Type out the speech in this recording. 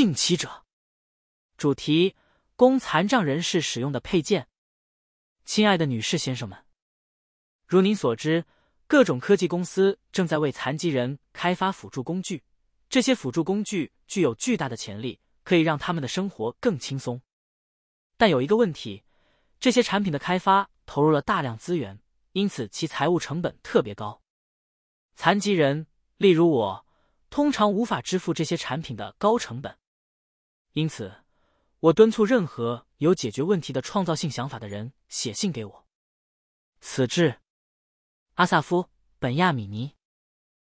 性妻者。主题：供残障人士使用的配件。亲爱的女士、先生们，如您所知，各种科技公司正在为残疾人开发辅助工具。这些辅助工具具有巨大的潜力，可以让他们的生活更轻松。但有一个问题：这些产品的开发投入了大量资源，因此其财务成本特别高。残疾人，例如我，通常无法支付这些产品的高成本。因此，我敦促任何有解决问题的创造性想法的人写信给我。此致，阿萨夫·本亚米尼。